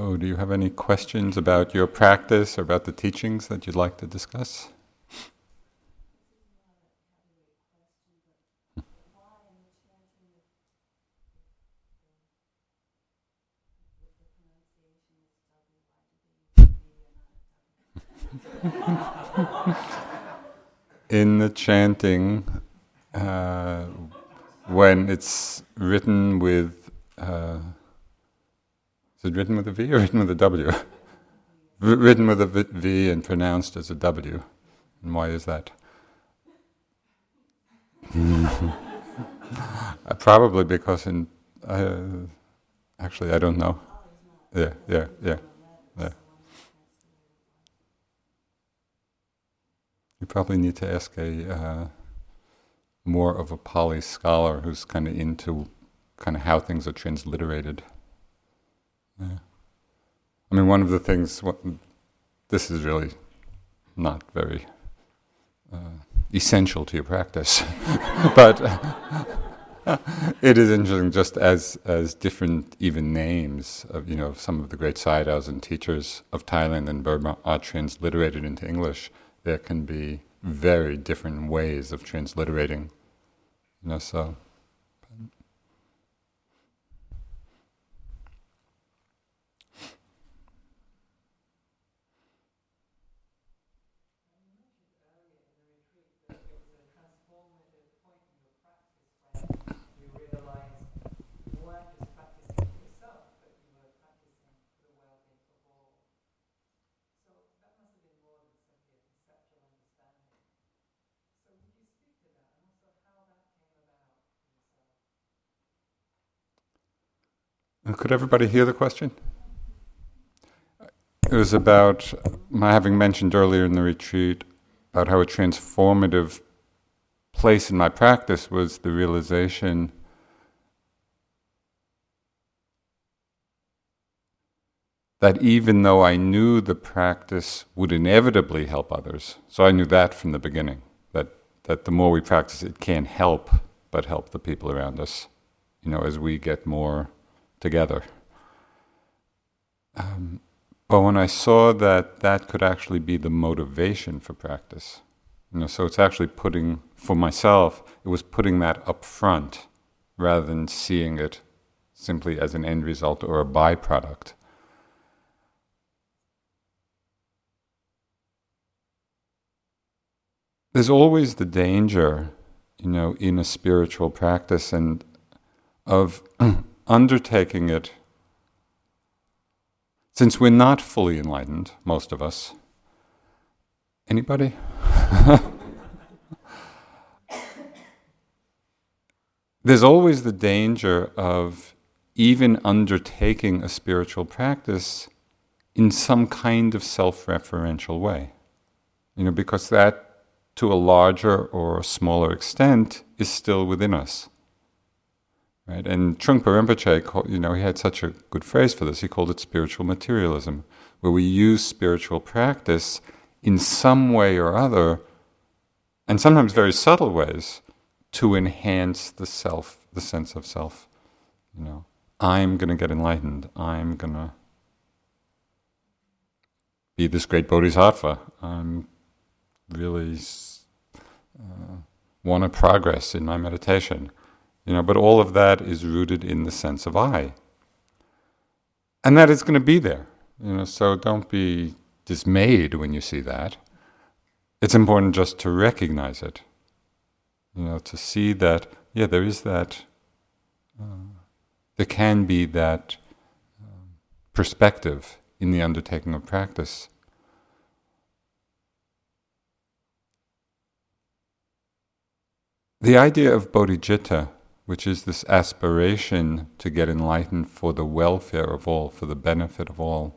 So, do you have any questions about your practice or about the teachings that you'd like to discuss? In the chanting, uh, when it's written with uh, is it written with a V or written with a W? written with a V and pronounced as a W. And why is that? uh, probably because in uh, actually I don't know. Yeah, yeah, yeah, yeah. You probably need to ask a uh, more of a Pali scholar who's kind of into kind of how things are transliterated. Yeah. I mean, one of the things, what, this is really not very uh, essential to your practice, but it is interesting just as, as different even names of, you know, some of the great sayadaws and teachers of Thailand and Burma are transliterated into English, there can be very different ways of transliterating, you know, so... Could everybody hear the question? It was about my having mentioned earlier in the retreat about how a transformative place in my practice was the realization that even though I knew the practice would inevitably help others, so I knew that from the beginning, that, that the more we practice, it can't help but help the people around us, you know, as we get more together. Um, but when I saw that that could actually be the motivation for practice, you know, so it's actually putting, for myself, it was putting that up front rather than seeing it simply as an end result or a byproduct. There's always the danger, you know, in a spiritual practice and of undertaking it, since we're not fully enlightened, most of us, anybody? There's always the danger of even undertaking a spiritual practice in some kind of self referential way. You know, because that, to a larger or smaller extent, is still within us. Right? And Trungpa Rinpoche, you know, he had such a good phrase for this. He called it spiritual materialism, where we use spiritual practice in some way or other, and sometimes very subtle ways, to enhance the self, the sense of self. You know, I'm going to get enlightened. I'm going to be this great bodhisattva. I'm really uh, want to progress in my meditation. You know, but all of that is rooted in the sense of I. And that is going to be there. You know, so don't be dismayed when you see that. It's important just to recognize it. You know, to see that, yeah, there is that, uh, there can be that uh, perspective in the undertaking of practice. The idea of bodhicitta which is this aspiration to get enlightened for the welfare of all, for the benefit of all,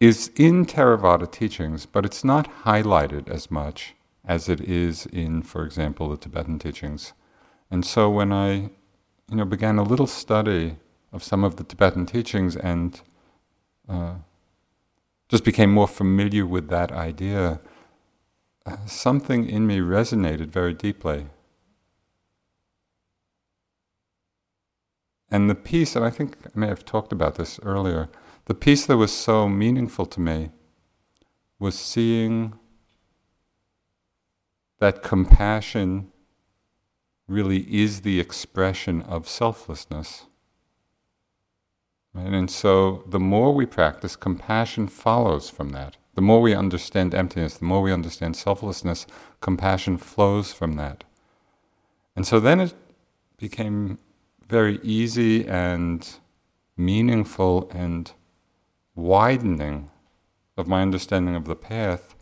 is in Theravada teachings, but it's not highlighted as much as it is in, for example, the Tibetan teachings. And so when I, you know, began a little study of some of the Tibetan teachings and uh, just became more familiar with that idea, uh, something in me resonated very deeply. And the piece, and I think I may have talked about this earlier, the piece that was so meaningful to me was seeing that compassion really is the expression of selflessness. Right? And so the more we practice, compassion follows from that. The more we understand emptiness, the more we understand selflessness, compassion flows from that. And so then it became very easy and meaningful and widening of my understanding of the path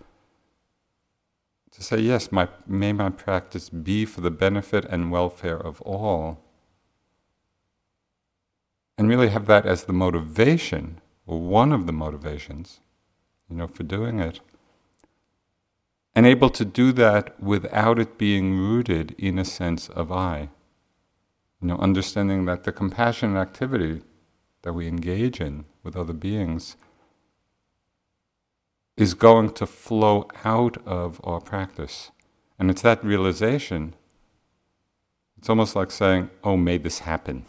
to say, yes, my, may my practice be for the benefit and welfare of all. And really have that as the motivation, or one of the motivations, you know, for doing it. And able to do that without it being rooted in a sense of I. You know, understanding that the compassionate activity that we engage in with other beings is going to flow out of our practice. And it's that realization. It's almost like saying, "Oh, may this happen."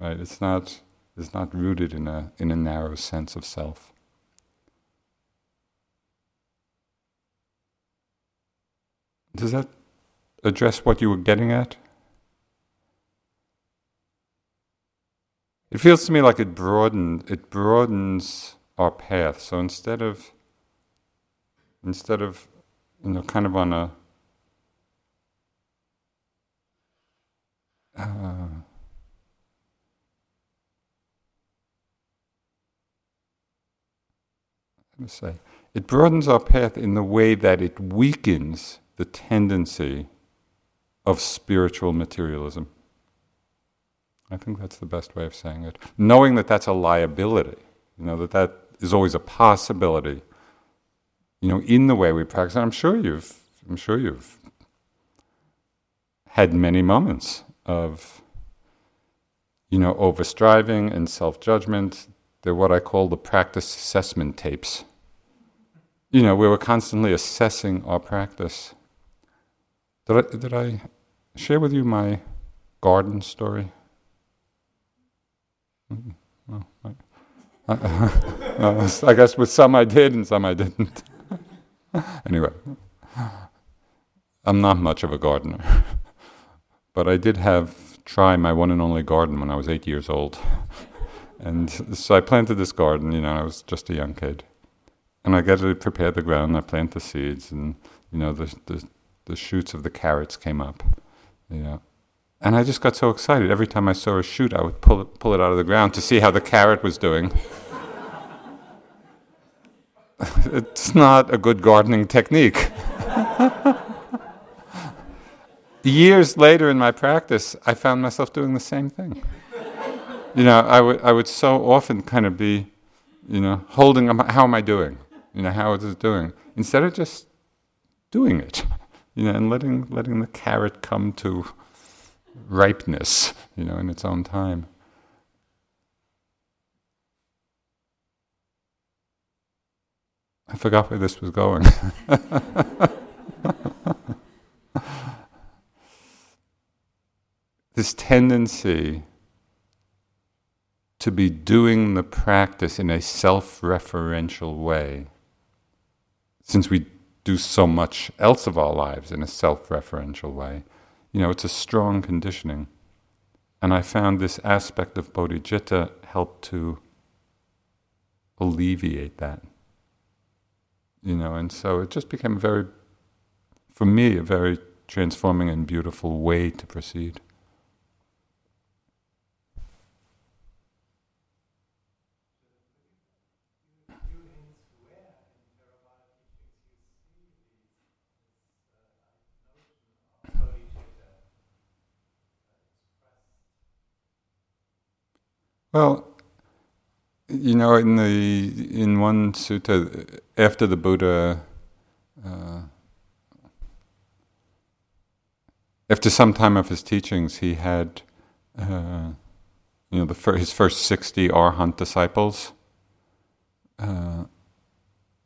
Right? It's not. It's not rooted in a in a narrow sense of self. Does that address what you were getting at? It feels to me like it broadened. It broadens our path. So instead of instead of you know kind of on a uh, to say it broadens our path in the way that it weakens the tendency of spiritual materialism. I think that's the best way of saying it. Knowing that that's a liability, you know, that that is always a possibility. You know, in the way we practice, I'm sure you've, I'm sure you've had many moments of, you know, overstriving and self-judgment. They're what I call the practice assessment tapes. You know, we were constantly assessing our practice. Did I, did I share with you my garden story? Mm-hmm. Well, I guess with some I did and some I didn't. anyway, I'm not much of a gardener, but I did have try my one and only garden when I was eight years old, and so I planted this garden. You know, I was just a young kid, and I got to prepare the ground. I plant the seeds, and you know, the the, the shoots of the carrots came up. You know, and I just got so excited. Every time I saw a shoot, I would pull it, pull it out of the ground to see how the carrot was doing. it's not a good gardening technique. Years later in my practice, I found myself doing the same thing. You know, I would, I would so often kind of be, you know, holding, how am I doing? You know, how is it doing? Instead of just doing it, you know, and letting, letting the carrot come to ripeness, you know, in its own time. I forgot where this was going. this tendency to be doing the practice in a self referential way, since we do so much else of our lives in a self referential way, you know, it's a strong conditioning. And I found this aspect of bodhicitta helped to alleviate that. You know, and so it just became very, for me, a very transforming and beautiful way to proceed. Well, you know, in the in one sutta, after the Buddha, uh, after some time of his teachings, he had, uh, you know, the fir- his first sixty arhat disciples, uh,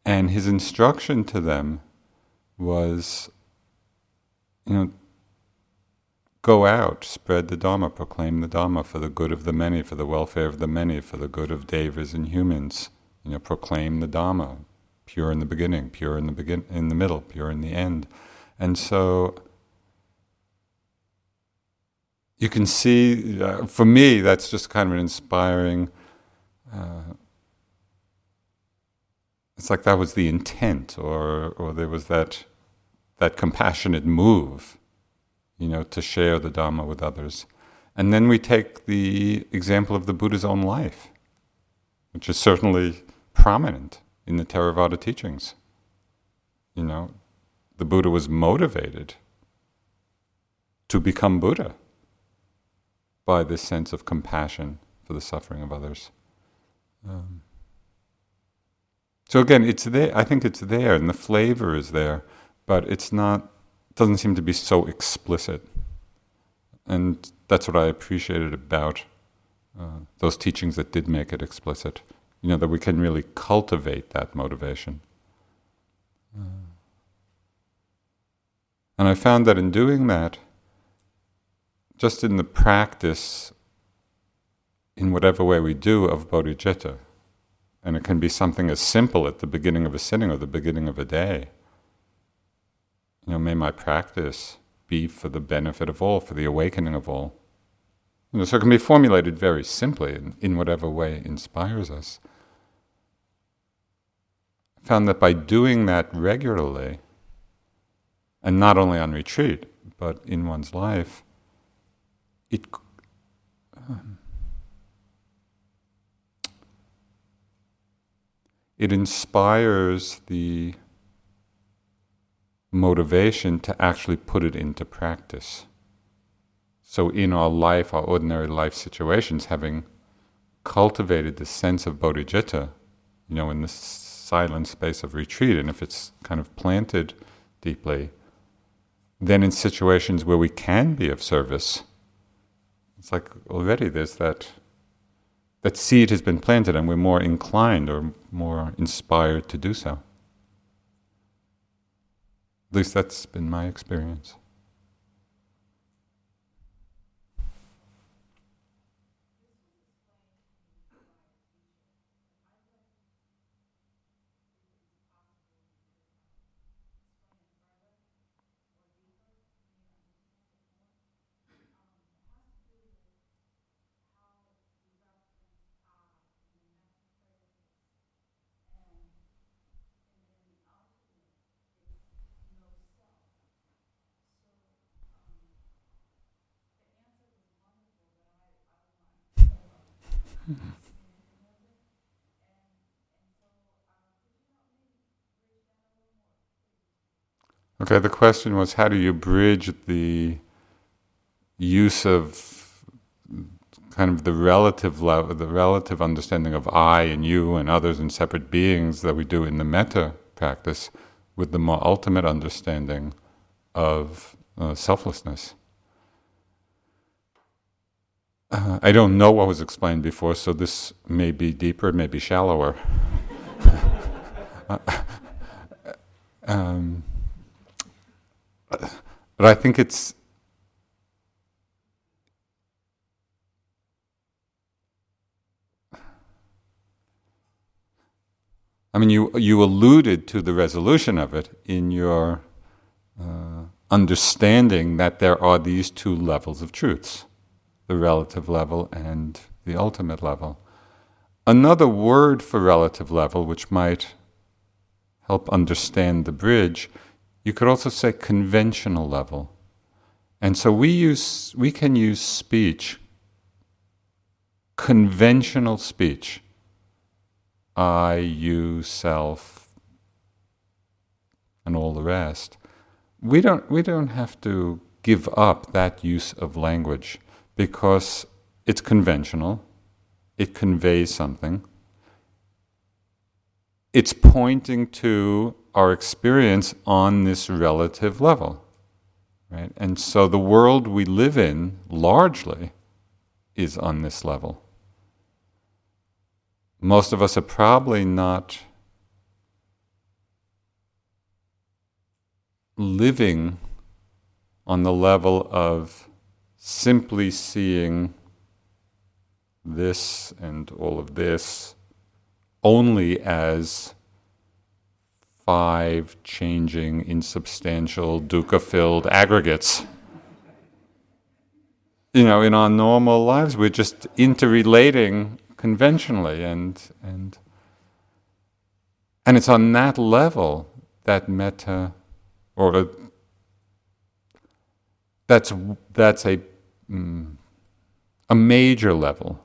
and his instruction to them was, you know, Go out, spread the Dharma, proclaim the Dharma for the good of the many, for the welfare of the many, for the good of devas and humans. You know, proclaim the Dharma, pure in the beginning, pure in the begin, in the middle, pure in the end. And so you can see, uh, for me, that's just kind of an inspiring. Uh, it's like that was the intent, or or there was that that compassionate move, you know, to share the Dharma with others. And then we take the example of the Buddha's own life, which is certainly prominent in the Theravada teachings. You know, the Buddha was motivated to become Buddha by this sense of compassion for the suffering of others. Um, so again, it's there. I think it's there, and the flavor is there but it's not doesn't seem to be so explicit. And that's what I appreciated about uh, those teachings that did make it explicit. You know, that we can really cultivate that motivation. And I found that in doing that, just in the practice, in whatever way we do, of bodhicitta, and it can be something as simple at the beginning of a sitting or the beginning of a day you know, may my practice be for the benefit of all, for the awakening of all. You know, so it can be formulated very simply in, in whatever way inspires us. I found that by doing that regularly, and not only on retreat, but in one's life, it um, it inspires the motivation to actually put it into practice. So, in our life, our ordinary life situations, having cultivated the sense of bodhicitta, you know, in the silent space of retreat, and if it's kind of planted deeply, then in situations where we can be of service, it's like already there's that that seed has been planted, and we're more inclined or more inspired to do so. At least that's been my experience. Okay, the question was how do you bridge the use of kind of the relative level, the relative understanding of I and you and others and separate beings that we do in the metta practice with the more ultimate understanding of uh, selflessness. Uh, I don't know what was explained before, so this may be deeper, may be shallower. uh, um, but I think it's I mean, you you alluded to the resolution of it in your uh, understanding that there are these two levels of truths, the relative level and the ultimate level. Another word for relative level, which might help understand the bridge, you could also say conventional level. And so we use we can use speech, conventional speech. I, you, self, and all the rest. We don't we don't have to give up that use of language because it's conventional, it conveys something. It's pointing to our experience on this relative level. Right? And so the world we live in largely is on this level. Most of us are probably not living on the level of simply seeing this and all of this only as five changing, insubstantial, dukkha filled aggregates. You know, in our normal lives, we're just interrelating conventionally, and, and, and it's on that level that metta, or that's, that's a, mm, a major level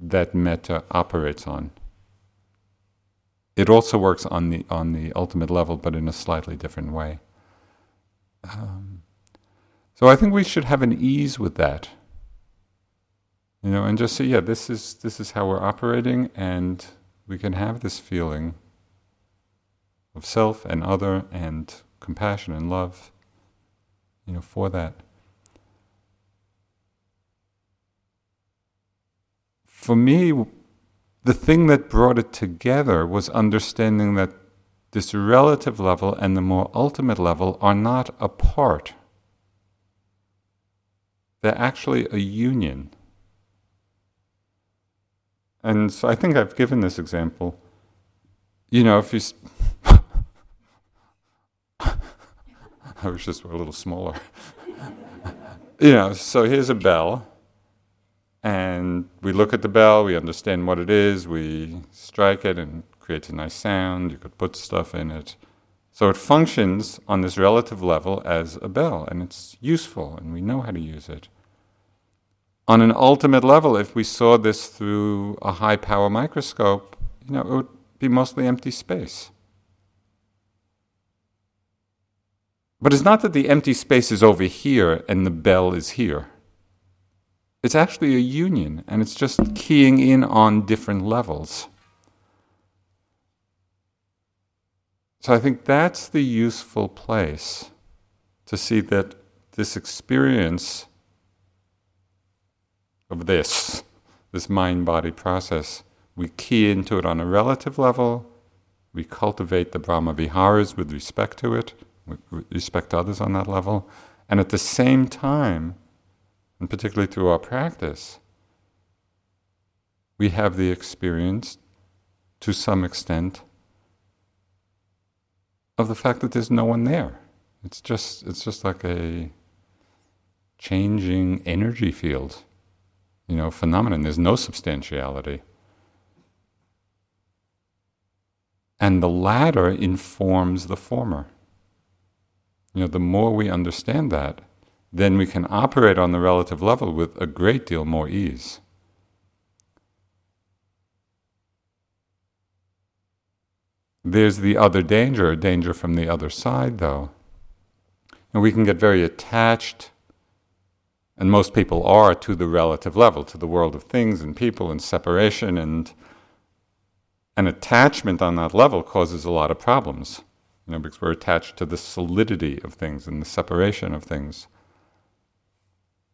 that metta operates on. It also works on the on the ultimate level, but in a slightly different way. Um, so I think we should have an ease with that. You know, and just say, yeah, this is this is how we're operating, and we can have this feeling of self and other and compassion and love, you know, for that. For me, the thing that brought it together was understanding that this relative level and the more ultimate level are not apart. They're actually a union. And so I think I've given this example. You know, if you. Sp- I was just a little smaller. you know, so here's a bell and we look at the bell, we understand what it is, we strike it and creates a nice sound, you could put stuff in it. So it functions on this relative level as a bell, and it's useful, and we know how to use it. On an ultimate level, if we saw this through a high power microscope, you know, it would be mostly empty space. But it's not that the empty space is over here and the bell is here. It's actually a union, and it's just keying in on different levels. So I think that's the useful place to see that this experience of this, this mind body process, we key into it on a relative level, we cultivate the Brahma Viharas with respect to it, with respect to others on that level, and at the same time, and particularly through our practice, we have the experience, to some extent, of the fact that there's no one there. It's just it's just like a changing energy field, you know, phenomenon. There's no substantiality. And the latter informs the former. You know, the more we understand that, then we can operate on the relative level with a great deal more ease. There's the other danger, a danger from the other side, though. And we can get very attached, and most people are, to the relative level, to the world of things and people and separation, and an attachment on that level causes a lot of problems, you know, because we're attached to the solidity of things and the separation of things.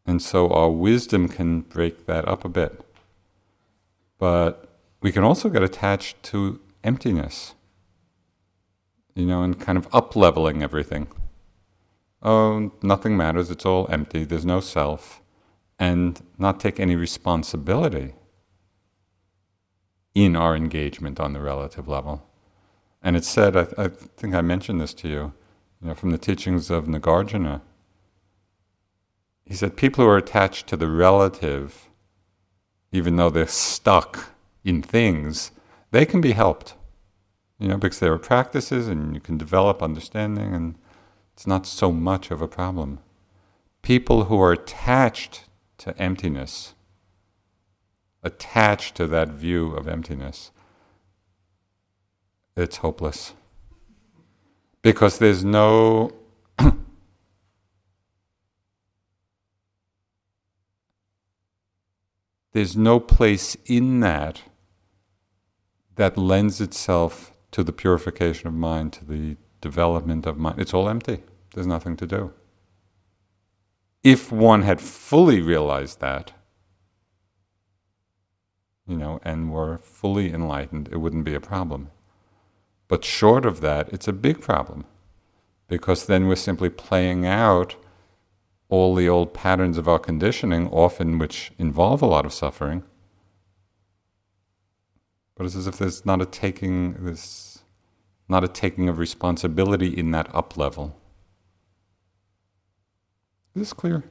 And so our wisdom can break that up a bit. But we can also get attached to emptiness, you know, and kind of up leveling everything. Oh, nothing matters, it's all empty, there's no self, and not take any responsibility in our engagement on the relative level. And it's said, I, th- I think I mentioned this to you, you know, from the teachings of Nagarjuna he said people who are attached to the relative, even though they're stuck in things, they can be helped. You know, because there are practices and you can develop understanding, and it's not so much of a problem. People who are attached to emptiness, attached to that view of emptiness, it's hopeless. Because there's no there's no place in that that lends itself to the purification of mind, to the development of mind. It's all empty. There's nothing to do. If one had fully realized that, you know, and were fully enlightened, it wouldn't be a problem. But short of that, it's a big problem because then we're simply playing out all the old patterns of our conditioning, often which involve a lot of suffering. But it's as if there's not a taking this not a taking of responsibility in that up level. Is this clear?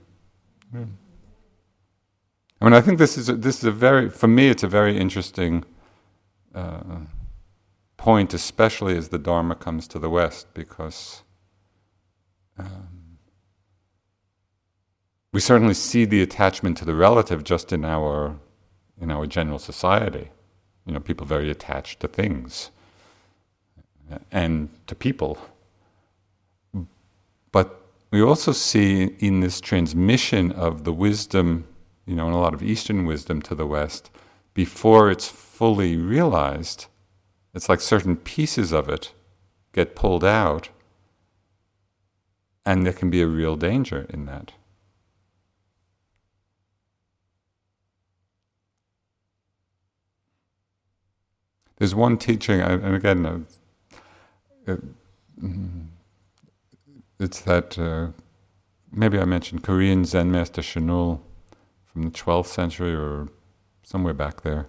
Yeah. I mean, I think this is a, this is a very for me it's a very interesting uh, point, especially as the Dharma comes to the West, because um, we certainly see the attachment to the relative just in our in our general society. You know, people very attached to things and to people. But we also see in this transmission of the wisdom, you know, and a lot of Eastern wisdom to the West, before it's fully realized, it's like certain pieces of it get pulled out, and there can be a real danger in that. There's one teaching, and again, uh, mm, it's that uh, maybe I mentioned Korean Zen master Chinul from the 12th century or somewhere back there.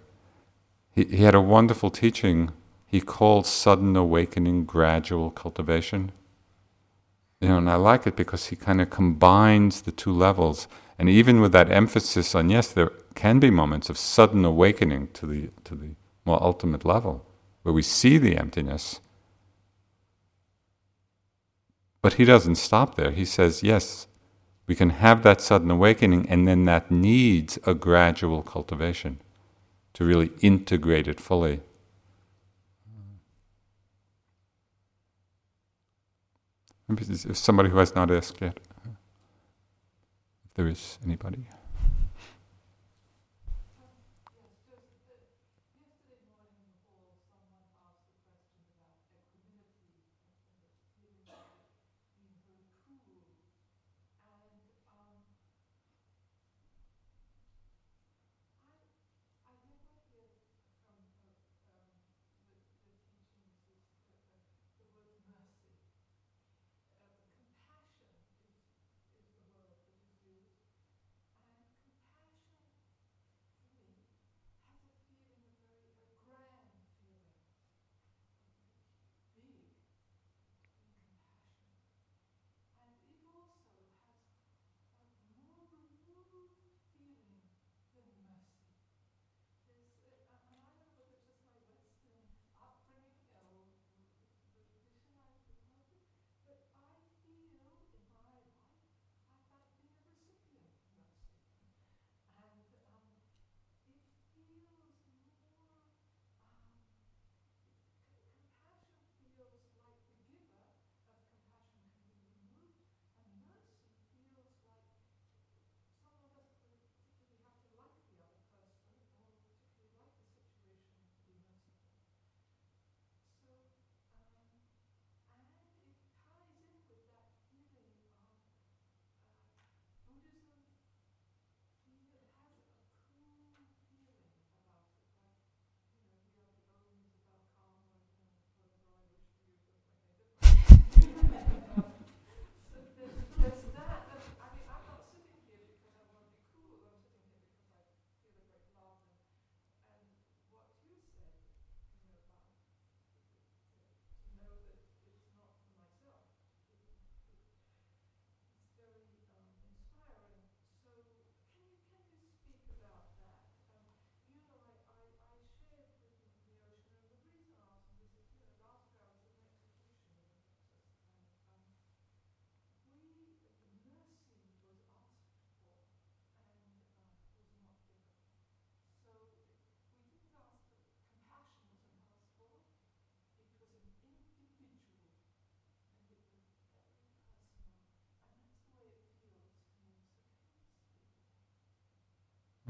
He, he had a wonderful teaching he called sudden awakening gradual cultivation. You know, and I like it because he kind of combines the two levels. And even with that emphasis on yes, there can be moments of sudden awakening to the to the more ultimate level, where we see the emptiness. But he doesn't stop there. He says, yes, we can have that sudden awakening, and then that needs a gradual cultivation to really integrate it fully. If somebody who has not asked yet, if there is anybody.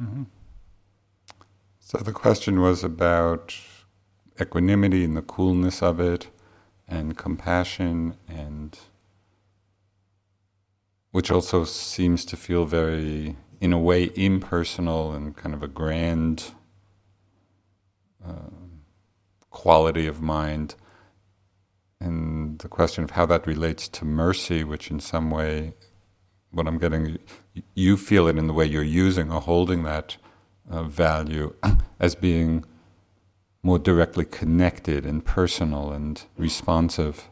Mm-hmm. So the question was about equanimity and the coolness of it, and compassion, and which also seems to feel very, in a way, impersonal and kind of a grand uh, quality of mind. And the question of how that relates to mercy, which in some way what I'm getting, you feel it in the way you're using or holding that uh, value as being more directly connected and personal and responsive.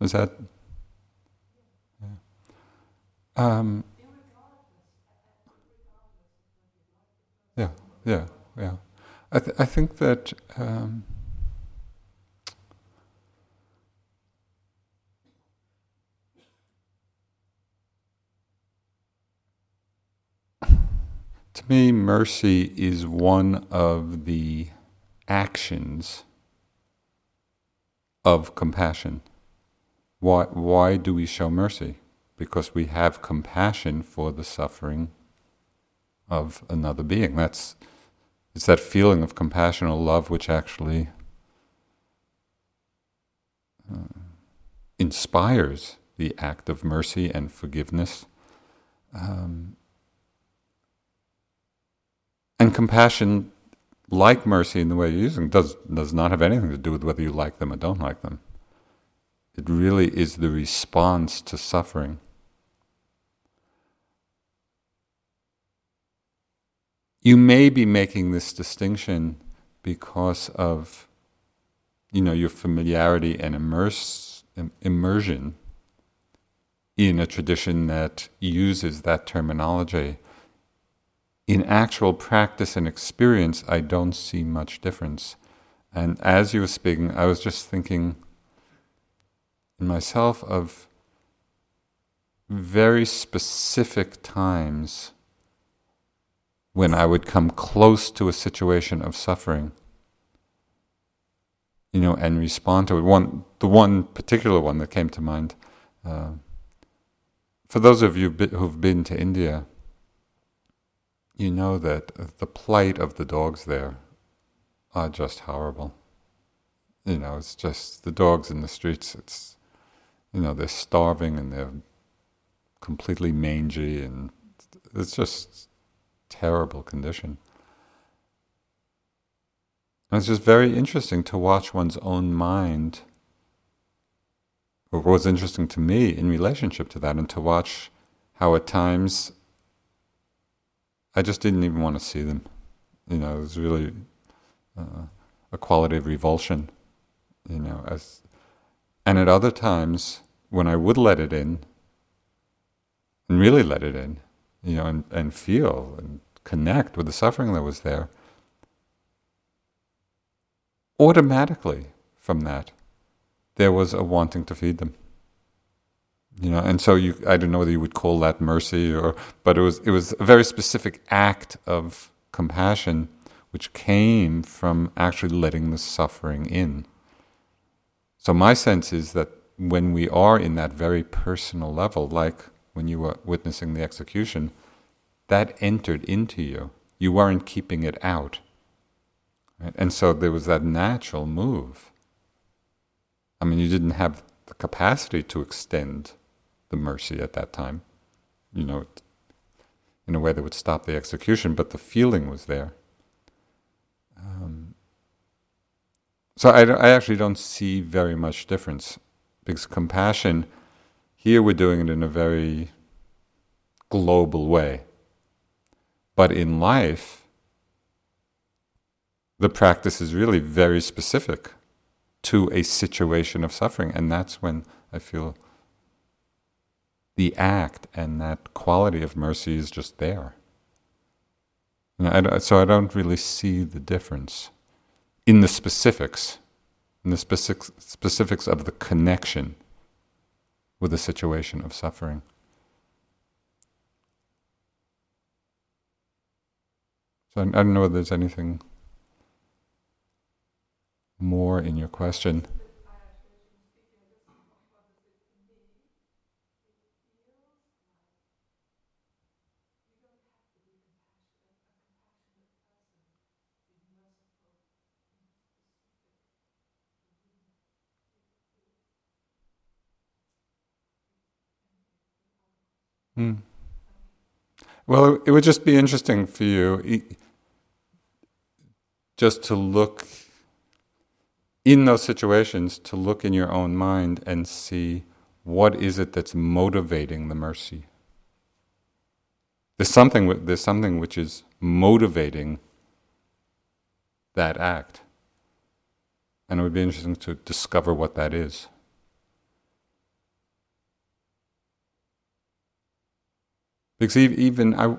Is that? Yeah. Um, yeah, yeah, yeah. I, th- I think that. Um, To me, mercy is one of the actions of compassion. Why, why do we show mercy? Because we have compassion for the suffering of another being. That's it's that feeling of compassion or love which actually uh, inspires the act of mercy and forgiveness. Um, and compassion, like mercy in the way you're using, does, does not have anything to do with whether you like them or don't like them. It really is the response to suffering. You may be making this distinction because of you know your familiarity and immerse, immersion in a tradition that uses that terminology in actual practice and experience, I don't see much difference. And as you were speaking, I was just thinking in myself of very specific times when I would come close to a situation of suffering, you know, and respond to it. One, the one particular one that came to mind. Uh, for those of you who've been to India, you know that the plight of the dogs there are just horrible. You know, it's just the dogs in the streets, it's, you know, they're starving and they're completely mangy and it's just terrible condition. And it's just very interesting to watch one's own mind, what was interesting to me in relationship to that, and to watch how at times I just didn't even want to see them. You know, it was really uh, a quality of revulsion. You know, as and at other times when I would let it in, and really let it in, you know, and, and feel and connect with the suffering that was there, automatically from that, there was a wanting to feed them. You know, and so you, I don't know whether you would call that mercy or, but it was, it was a very specific act of compassion which came from actually letting the suffering in. So my sense is that when we are in that very personal level, like when you were witnessing the execution, that entered into you. You weren't keeping it out. Right? And so there was that natural move. I mean, you didn't have the capacity to extend the mercy at that time, you know, in a way that would stop the execution, but the feeling was there. Um, so I, I actually don't see very much difference because compassion, here we're doing it in a very global way. But in life, the practice is really very specific to a situation of suffering, and that's when I feel the act and that quality of mercy is just there. So I don't really see the difference in the specifics, in the specific, specifics of the connection with the situation of suffering. So I, I don't know if there's anything more in your question. Hmm. Well, it would just be interesting for you just to look in those situations, to look in your own mind and see what is it that's motivating the mercy There's something, there's something which is motivating that act. And it would be interesting to discover what that is. Because even I,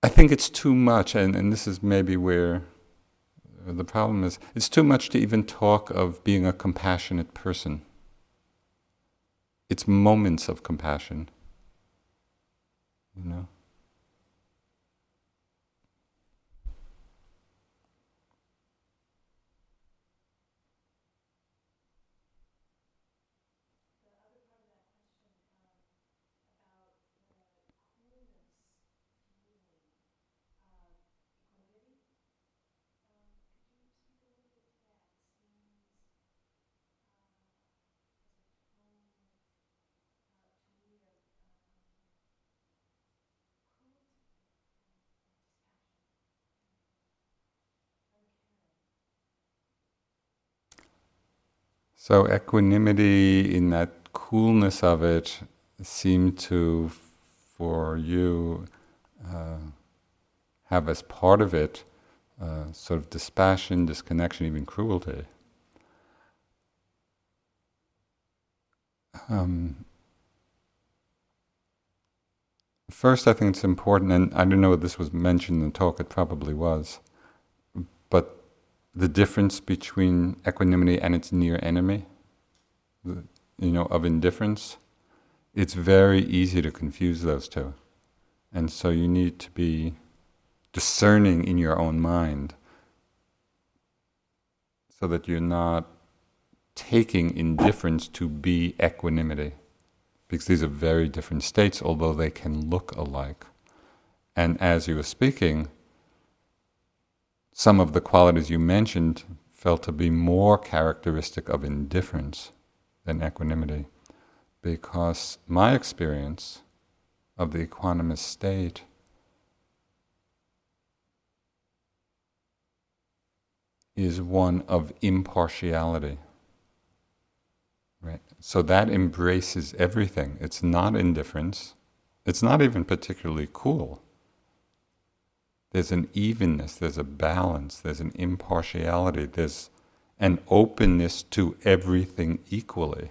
I think it's too much, and, and this is maybe where the problem is it's too much to even talk of being a compassionate person. It's moments of compassion, you know. So equanimity in that coolness of it seemed to, for you, uh, have as part of it uh, sort of dispassion, disconnection, even cruelty. Um, first, I think it's important, and I don't know if this was mentioned in the talk, it probably was, the difference between equanimity and its near enemy, the, you know, of indifference, it's very easy to confuse those two. And so you need to be discerning in your own mind so that you're not taking indifference to be equanimity. Because these are very different states, although they can look alike. And as you were speaking, some of the qualities you mentioned felt to be more characteristic of indifference than equanimity, because my experience of the equanimous state is one of impartiality. Right? So that embraces everything. It's not indifference. It's not even particularly cool. There's an evenness, there's a balance, there's an impartiality, there's an openness to everything equally.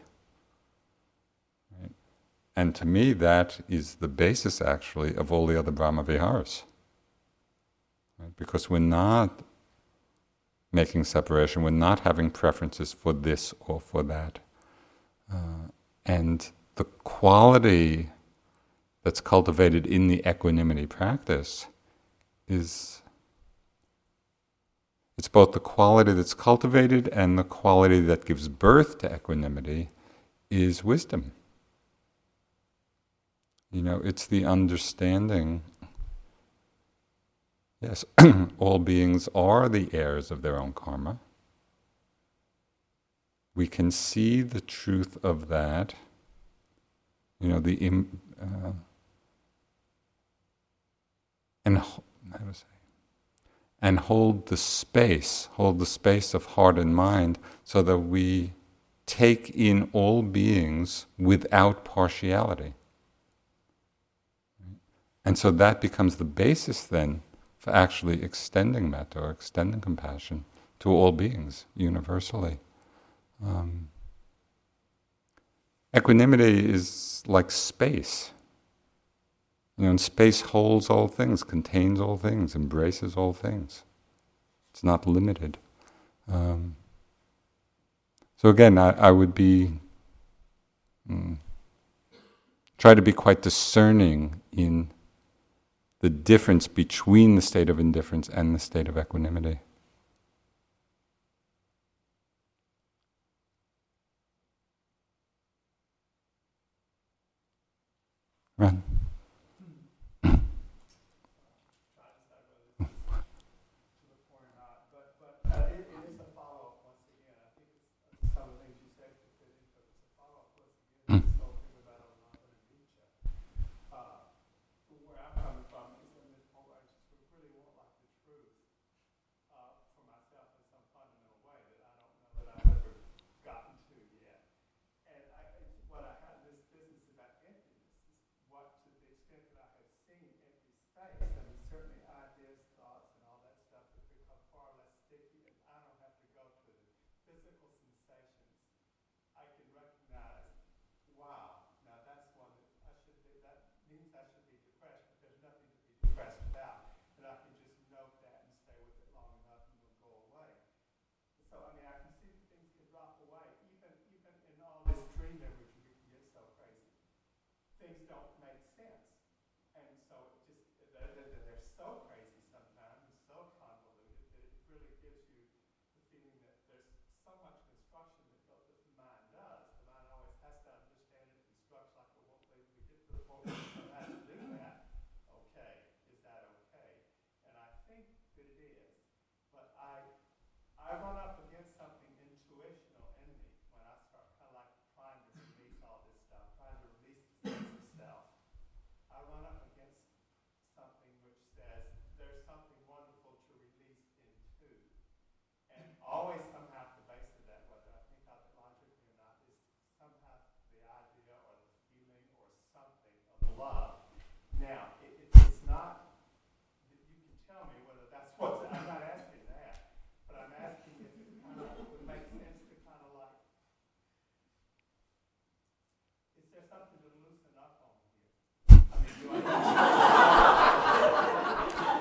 Right? And to me, that is the basis actually of all the other Brahma Viharas. Right? Because we're not making separation, we're not having preferences for this or for that. Uh, and the quality that's cultivated in the equanimity practice is it's both the quality that's cultivated and the quality that gives birth to equanimity is wisdom. You know, it's the understanding. Yes, all beings are the heirs of their own karma. We can see the truth of that. You know, the uh, and and hold the space, hold the space of heart and mind, so that we take in all beings without partiality. And so that becomes the basis then for actually extending metta or extending compassion to all beings universally. Um, equanimity is like space. You know, and space holds all things, contains all things, embraces all things. It's not limited. Um, so again, I, I would be mm, try to be quite discerning in the difference between the state of indifference and the state of equanimity.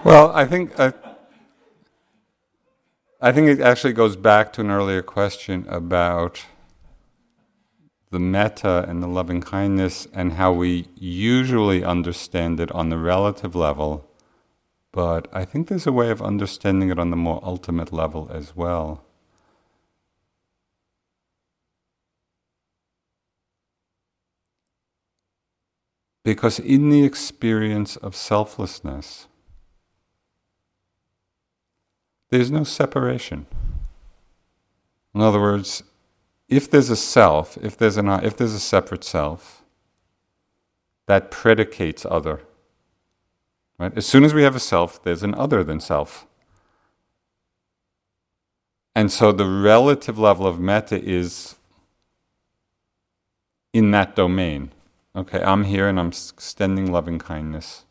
Well, I think I, I think it actually goes back to an earlier question about the metta and the loving kindness and how we usually understand it on the relative level, but I think there's a way of understanding it on the more ultimate level as well. Because in the experience of selflessness, there's no separation. In other words, if there's a self, if there's an if there's a separate self, that predicates other. Right? As soon as we have a self, there's an other than self. And so the relative level of metta is in that domain. Okay, I'm here and I'm extending loving kindness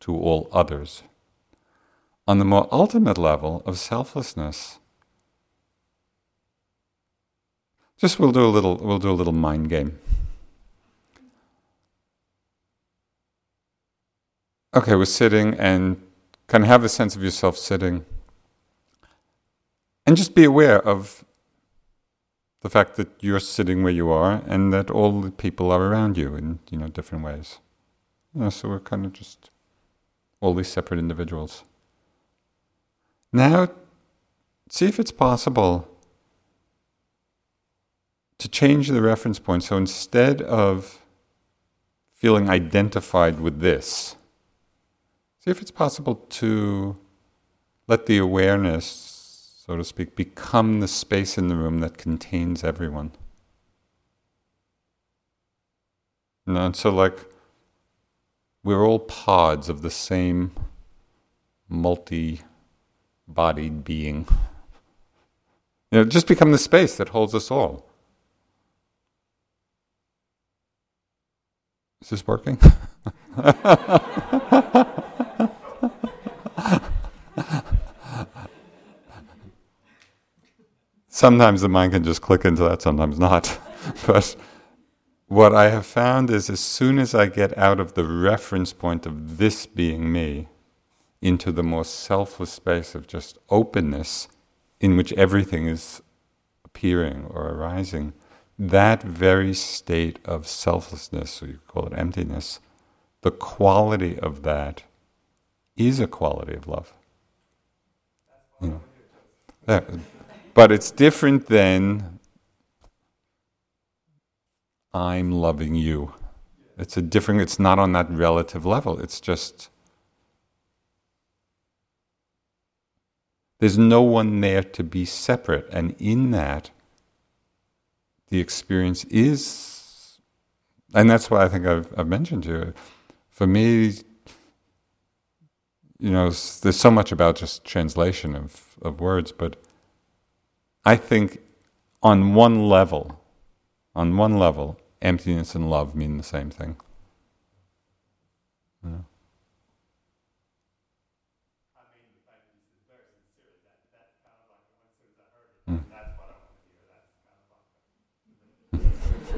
to all others. On the more ultimate level of selflessness, just we'll do a little we'll do a little mind game. Okay, we're sitting and kind of have a sense of yourself sitting. And just be aware of the fact that you're sitting where you are and that all the people are around you in you know different ways. You know, so we're kind of just all these separate individuals. Now, see if it's possible to change the reference point. So instead of feeling identified with this, see if it's possible to let the awareness, so to speak, become the space in the room that contains everyone. And so, like, we're all pods of the same multi bodied being. You know, just become the space that holds us all. Is this working? sometimes the mind can just click into that, sometimes not. but what I have found is as soon as I get out of the reference point of this being me into the more selfless space of just openness in which everything is appearing or arising, that very state of selflessness, or you call it emptiness, the quality of that is a quality of love. You know. yeah. But it's different than I'm loving you. It's a different, it's not on that relative level. It's just, there's no one there to be separate. And in that, the experience is, and that's why I think I've, I've mentioned to you. For me, you know, there's so much about just translation of, of words, but I think on one level, on one level, emptiness and love mean the same thing. Know?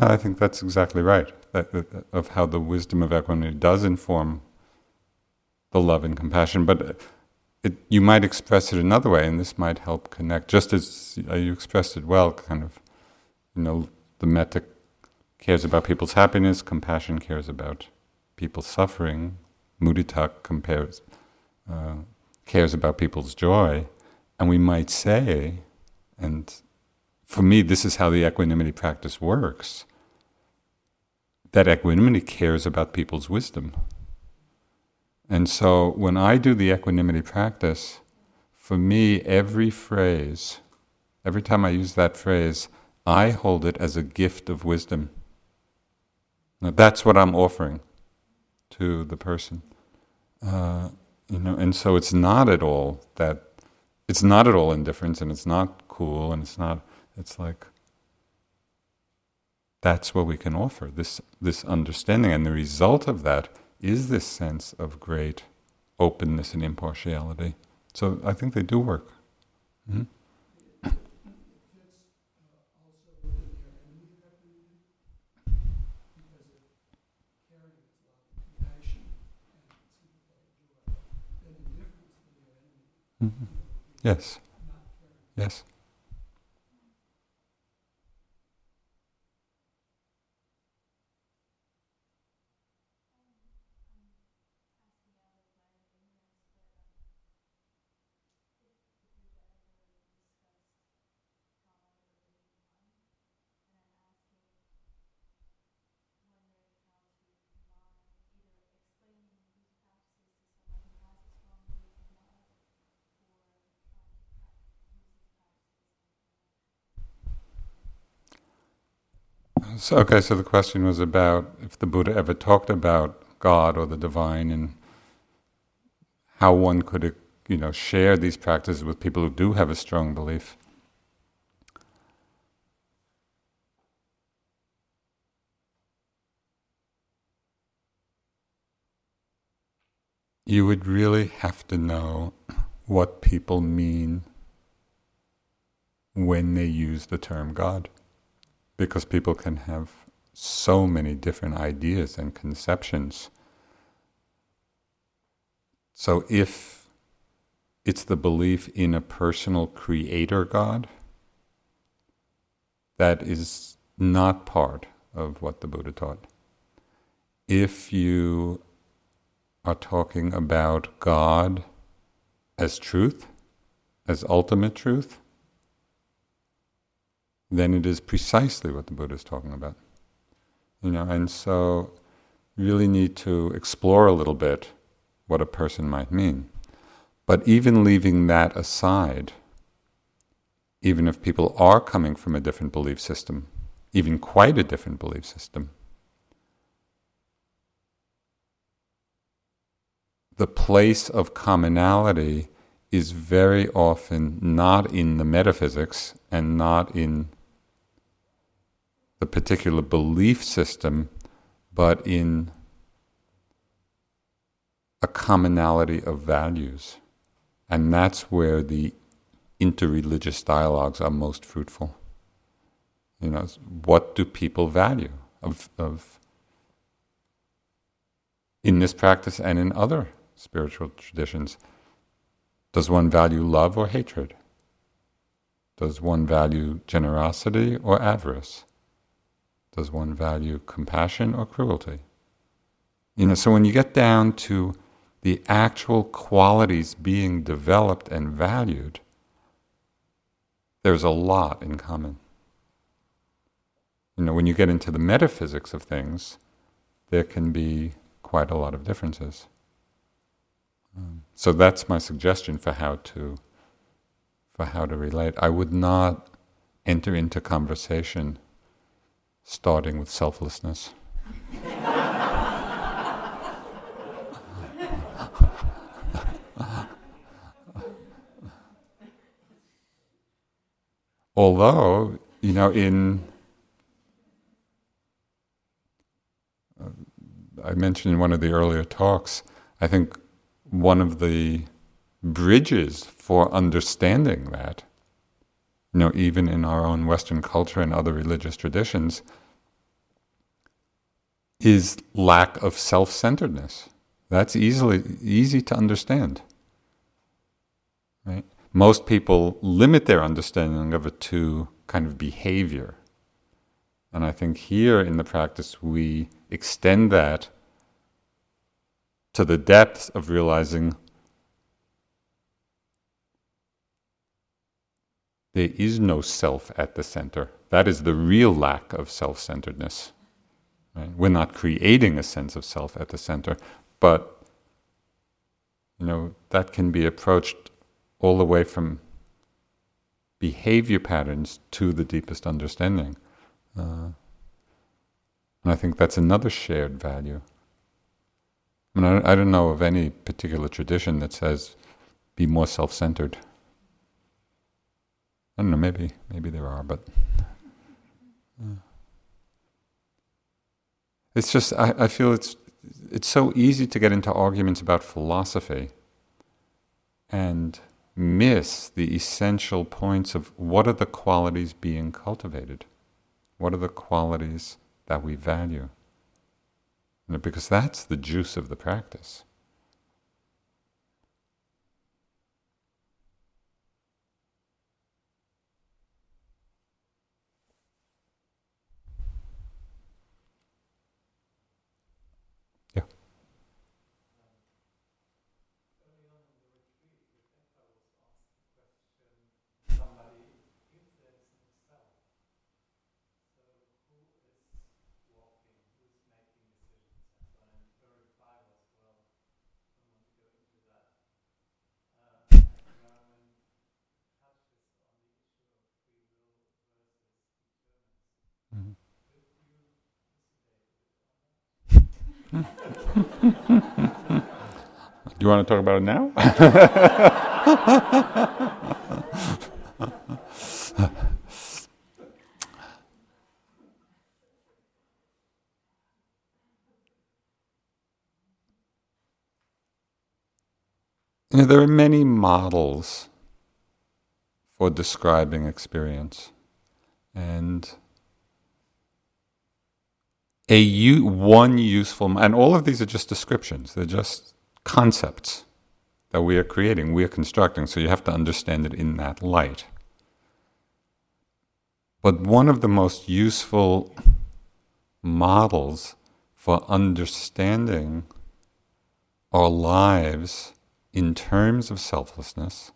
No, I think that's exactly right. That, that- of how the wisdom of equanimity does inform the love and compassion, but it, you might express it another way, and this might help connect. Just as uh, you expressed it well, kind of, you know, the metta cares about people's happiness, compassion cares about people's suffering, mudita compares uh, cares about people's joy, and we might say, and for me, this is how the equanimity practice works. That equanimity cares about people's wisdom. And so when I do the equanimity practice, for me, every phrase, every time I use that phrase, I hold it as a gift of wisdom. Now that's what I'm offering to the person. Uh, you know, and so it's not at all that it's not at all indifference and it's not cool and it's not it's like that's what we can offer. This this understanding and the result of that is this sense of great openness and impartiality. So i think they do work. Mhm. It fits uh, also within near enemy of equanimity, because if caring is love and compassion and sympathetic joy, then indifference to near enemy Mhm. you know, would be yes not caring. yes So, okay, so the question was about if the Buddha ever talked about God or the divine and how one could, uh, you know, share these practices with people who do have a strong belief. You would really have to know what people mean when they use the term God because people can have so many different ideas and conceptions. So if it's the belief in a personal creator God, that is not part of what the Buddha taught. If you are talking about God as truth, as ultimate truth, then it is precisely what the Buddha is talking about. You know, and so really need to explore a little bit what a person might mean. But even leaving that aside, even if people are coming from a different belief system, even quite a different belief system, the place of commonality is very often not in the metaphysics and not in the particular belief system, but in a commonality of values. And that's where the interreligious dialogues are most fruitful. You know, what do people value of, of in this practice and in other spiritual traditions. Does one value love or hatred? Does one value generosity or avarice? Does one value compassion or cruelty? You know, so when you get down to the actual qualities being developed and valued, there's a lot in common. You know, when you get into the metaphysics of things, there can be quite a lot of differences. Um, so that's my suggestion for how to for how to relate. I would not enter into conversation starting with selflessness. Although, you know, in uh, I mentioned in one of the earlier talks, I think one of the bridges for understanding that, you know, even in our own Western culture and other religious traditions, is lack of self-centeredness. That's easily easy to understand. Right? Most people limit their understanding of it to kind of behavior. And I think here in the practice we extend that to the depths of realizing there is no self at the center. That is the real lack of self centeredness. Right? We're not creating a sense of self at the center, but you know that can be approached all the way from behavior patterns to the deepest understanding. Uh, and I think that's another shared value. I mean, I, I don't know of any particular tradition that says be more self centered. I don't know, maybe, maybe there are, but. Uh, it's just, I, I feel it's, it's so easy to get into arguments about philosophy and miss the essential points of what are the qualities being cultivated? What are the qualities that we value? You know, because that's the juice of the practice. Do you want to talk about it now? you know, there are many models for describing experience. And a u- one useful, and all of these are just descriptions. They're just concepts that we are creating, we are constructing. So you have to understand it in that light. But one of the most useful models for understanding our lives in terms of selflessness,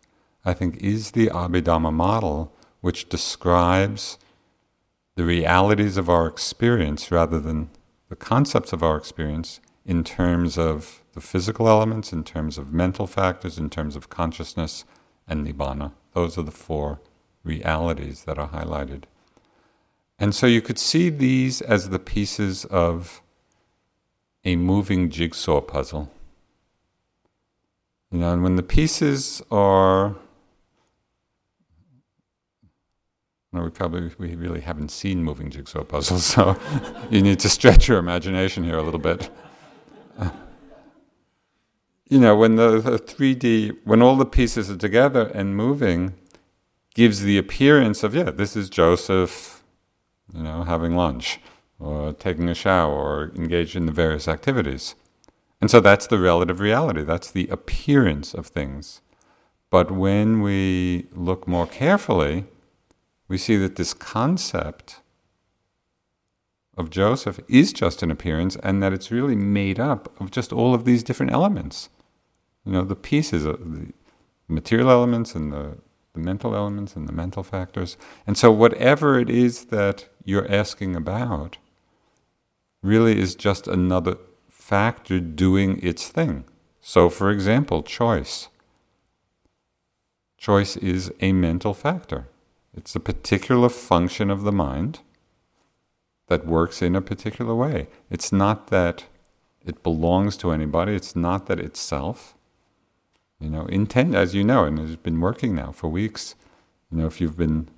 I think, is the Abhidhamma model, which describes the realities of our experience rather than the concepts of our experience in terms of the physical elements, in terms of mental factors, in terms of consciousness and nibbana. Those are the four realities that are highlighted. And so you could see these as the pieces of a moving jigsaw puzzle. You know, and when the pieces are No, we probably we really haven't seen moving jigsaw puzzles, so you need to stretch your imagination here a little bit. You know, when the, the 3D, when all the pieces are together and moving, gives the appearance of yeah, this is Joseph, you know, having lunch or taking a shower or engaged in the various activities, And so that's the relative reality, that's the appearance of things. But when we look more carefully, we see that this concept of Joseph is just an appearance and that it's really made up of just all of these different elements. You know, the pieces, of the material elements and the, the mental elements and the mental factors. And so, whatever it is that you're asking about really is just another factor doing its thing. So, for example, choice. Choice is a mental factor. It's a particular function of the mind that works in a particular way. It's not that it belongs to anybody, it's not that it's self. You know, intent, as you know, and it's been working now for weeks, you know, if you've been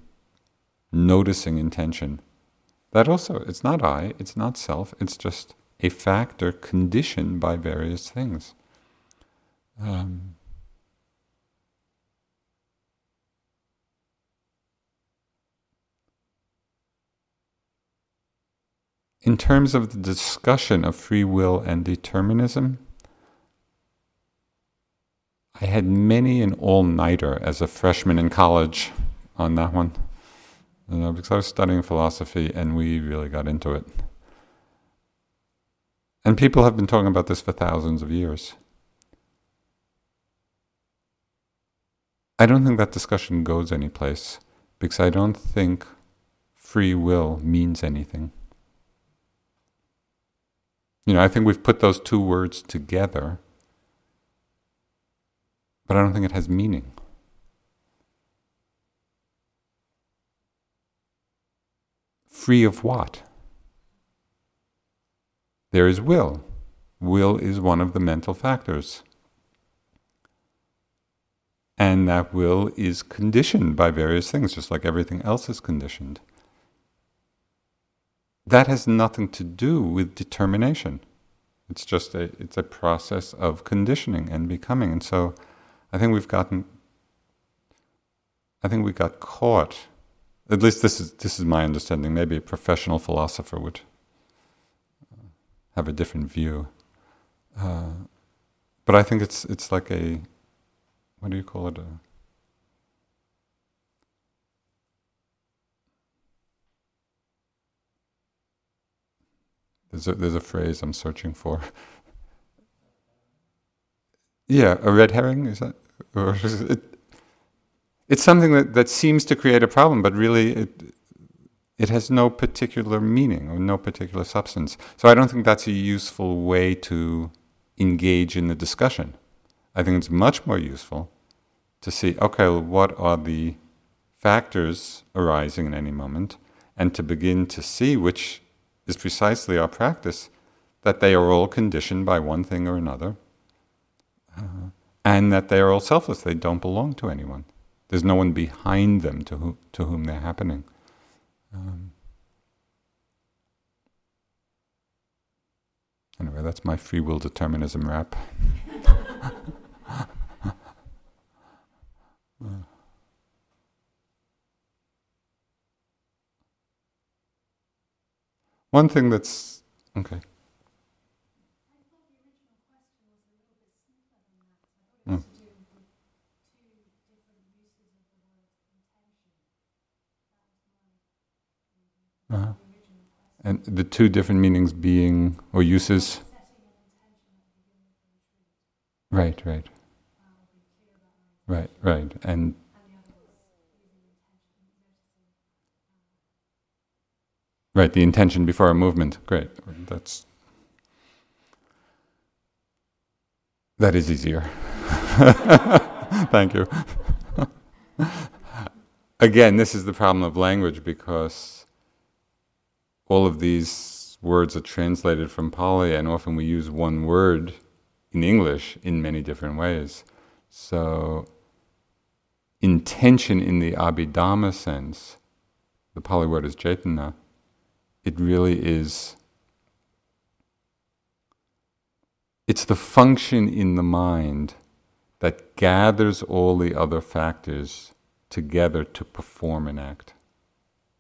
noticing intention, that also, it's not I, it's not self, it's just a factor conditioned by various things. Um, in terms of the discussion of free will and determinism, I had many an all nighter as a freshman in college on that one. You know, because I was studying philosophy and we really got into it. And people have been talking about this for thousands of years. I don't think that discussion goes anyplace because I don't think free will means anything. You know, I think we've put those two words together, but I don't think it has meaning. Free of what? There is will. Will is one of the mental factors. And that will is conditioned by various things, just like everything else is conditioned that has nothing to do with determination. It's just a it's a process of conditioning and becoming. And so I think we've gotten I think we got caught. At least this is this is my understanding. Maybe a professional philosopher would have a different view. Uh, but I think it's it's like a what do you call it? A, There's a, there's a phrase I'm searching for. yeah, a red herring is that, or it? It's something that, that seems to create a problem, but really it it has no particular meaning or no particular substance. So I don't think that's a useful way to engage in the discussion. I think it's much more useful to see, okay, well, what are the factors arising in any moment, and to begin to see which is precisely our practice that they are all conditioned by one thing or another, uh, and that they are all selfless. They don't belong to anyone. There's no one behind them to, who, to whom they're happening. Um, anyway, that's my free will determinism rap. uh. One thing that's okay. Uh-huh. And the two different meanings being or uses. Right, right. Right, right. And Right, the intention before a movement. Great. That's that is easier. Thank you. Again, this is the problem of language because all of these words are translated from Pali, and often we use one word in English in many different ways. So, intention in the Abhidhamma sense, the Pali word is Cetana it really is. It's the function in the mind that gathers all the other factors together to perform an act.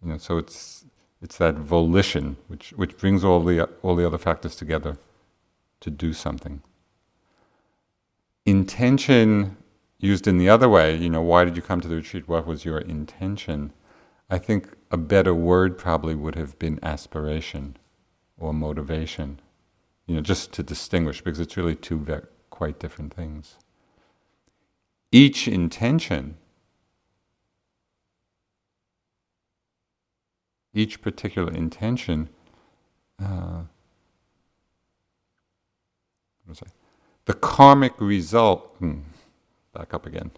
You know, so it's it's that volition which which brings all the all the other factors together to do something. Intention used in the other way, you know, why did you come to the retreat? What was your intention? I think a better word probably would have been aspiration or motivation, you know, just to distinguish, because it's really two very, quite different things. Each intention, each particular intention, uh, the karmic result, hmm, back up again.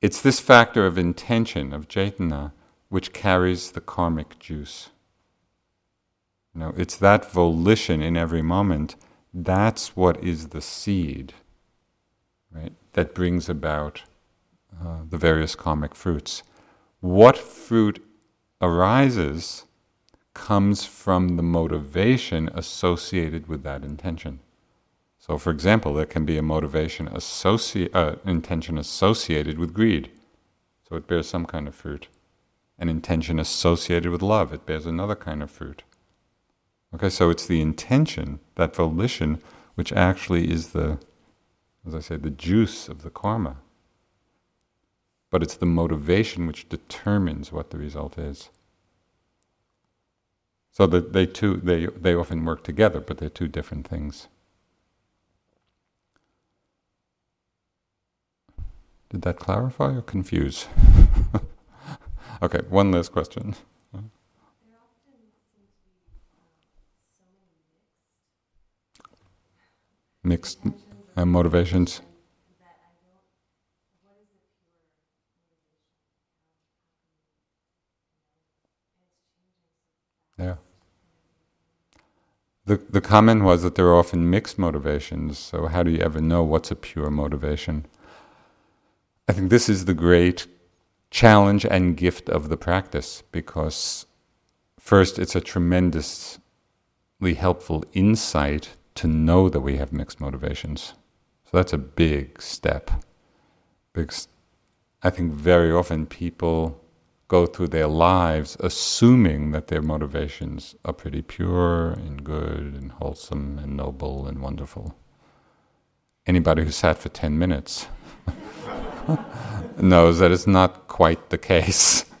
It's this factor of intention, of cetana, which carries the karmic juice. You know, it's that volition in every moment. That's what is the seed, right? That brings about uh, the various karmic fruits. What fruit arises comes from the motivation associated with that intention. So, for example, there can be a motivation, uh, intention associated with greed. So it bears some kind of fruit. An intention associated with love, it bears another kind of fruit. Okay, so it's the intention, that volition, which actually is the, as I say, the juice of the karma. But it's the motivation which determines what the result is. So that they two they they often work together, but they're two different things. Did that clarify or confuse? okay, one last question. Mixed uh, motivations. Yeah. The, the comment was that there are often mixed motivations, so how do you ever know what's a pure motivation? I think this is the great challenge and gift of the practice because, first, it's a tremendously helpful insight to know that we have mixed motivations. So that's a big step. Because I think very often people go through their lives assuming that their motivations are pretty pure and good and wholesome and noble and wonderful. Anybody who sat for 10 minutes knows that it's not quite the case.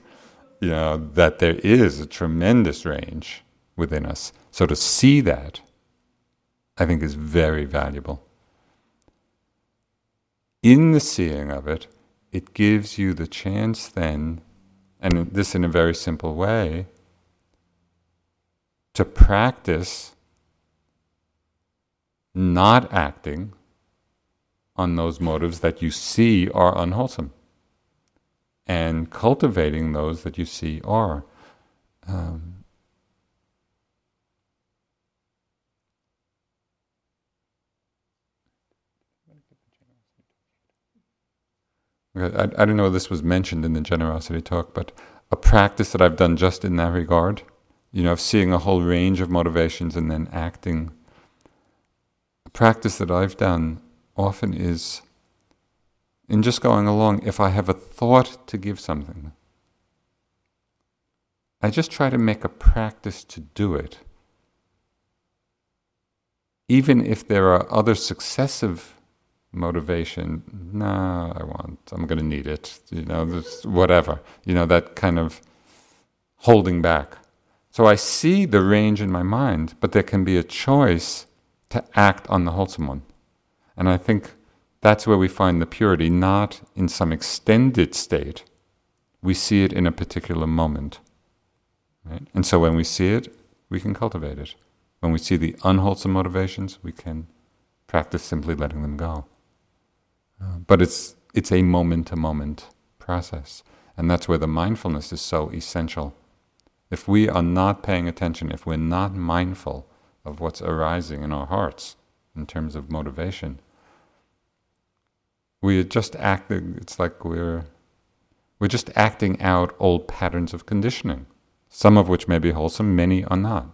You know, that there is a tremendous range within us. So to see that, I think, is very valuable. In the seeing of it, it gives you the chance then, and this in a very simple way, to practice not acting on those motives that you see are unwholesome and cultivating those that you see are. Um, I, I don't know if this was mentioned in the generosity talk, but a practice that I've done just in that regard, you know, of seeing a whole range of motivations and then acting. A practice that I've done often is in just going along, if I have a thought to give something, I just try to make a practice to do it. Even if there are other successive motivation, no, I want, I'm going to need it, you know, whatever, you know, that kind of holding back. So I see the range in my mind, but there can be a choice to act on the wholesome one. And I think that's where we find the purity, not in some extended state. We see it in a particular moment. Right? And so when we see it, we can cultivate it. When we see the unwholesome motivations, we can practice simply letting them go. But it's, it's a moment to moment process. And that's where the mindfulness is so essential. If we are not paying attention, if we're not mindful of what's arising in our hearts in terms of motivation, we are just acting, it's like we're, we're just acting out old patterns of conditioning, some of which may be wholesome, many are not.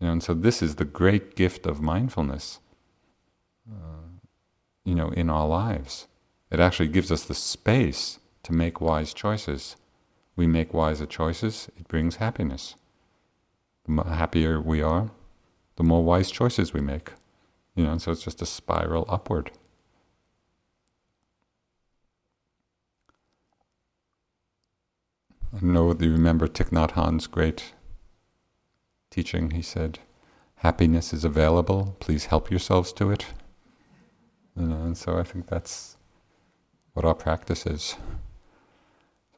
You know, and so this is the great gift of mindfulness, uh, you know, in our lives. It actually gives us the space to make wise choices. We make wiser choices, it brings happiness. The happier we are, the more wise choices we make. You know, so it's just a spiral upward. I know you remember Thich Nhat Hanh's great teaching. He said, Happiness is available, please help yourselves to it. You know, and so I think that's what our practice is.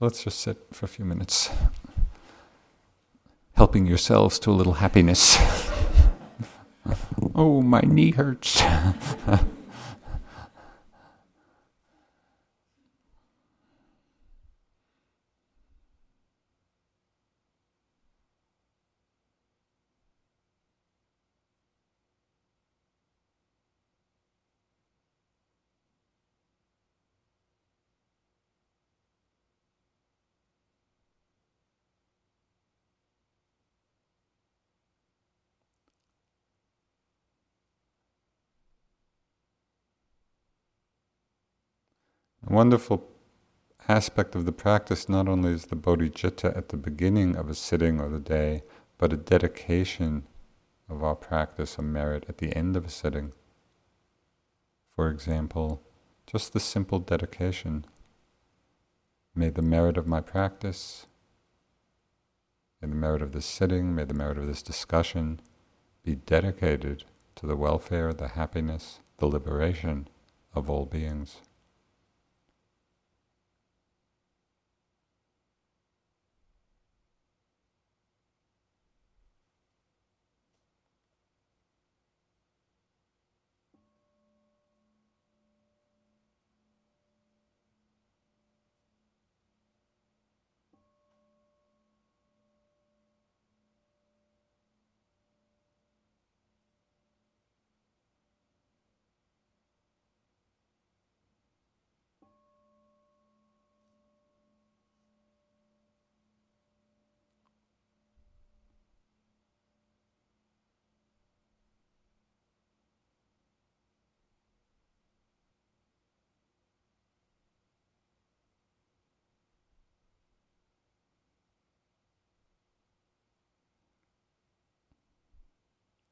Let's just sit for a few minutes, helping yourselves to a little happiness. oh, my knee hurts. wonderful aspect of the practice not only is the bodhicitta at the beginning of a sitting or the day, but a dedication of our practice, a merit at the end of a sitting. For example, just the simple dedication. May the merit of my practice, may the merit of this sitting, may the merit of this discussion be dedicated to the welfare, the happiness, the liberation of all beings.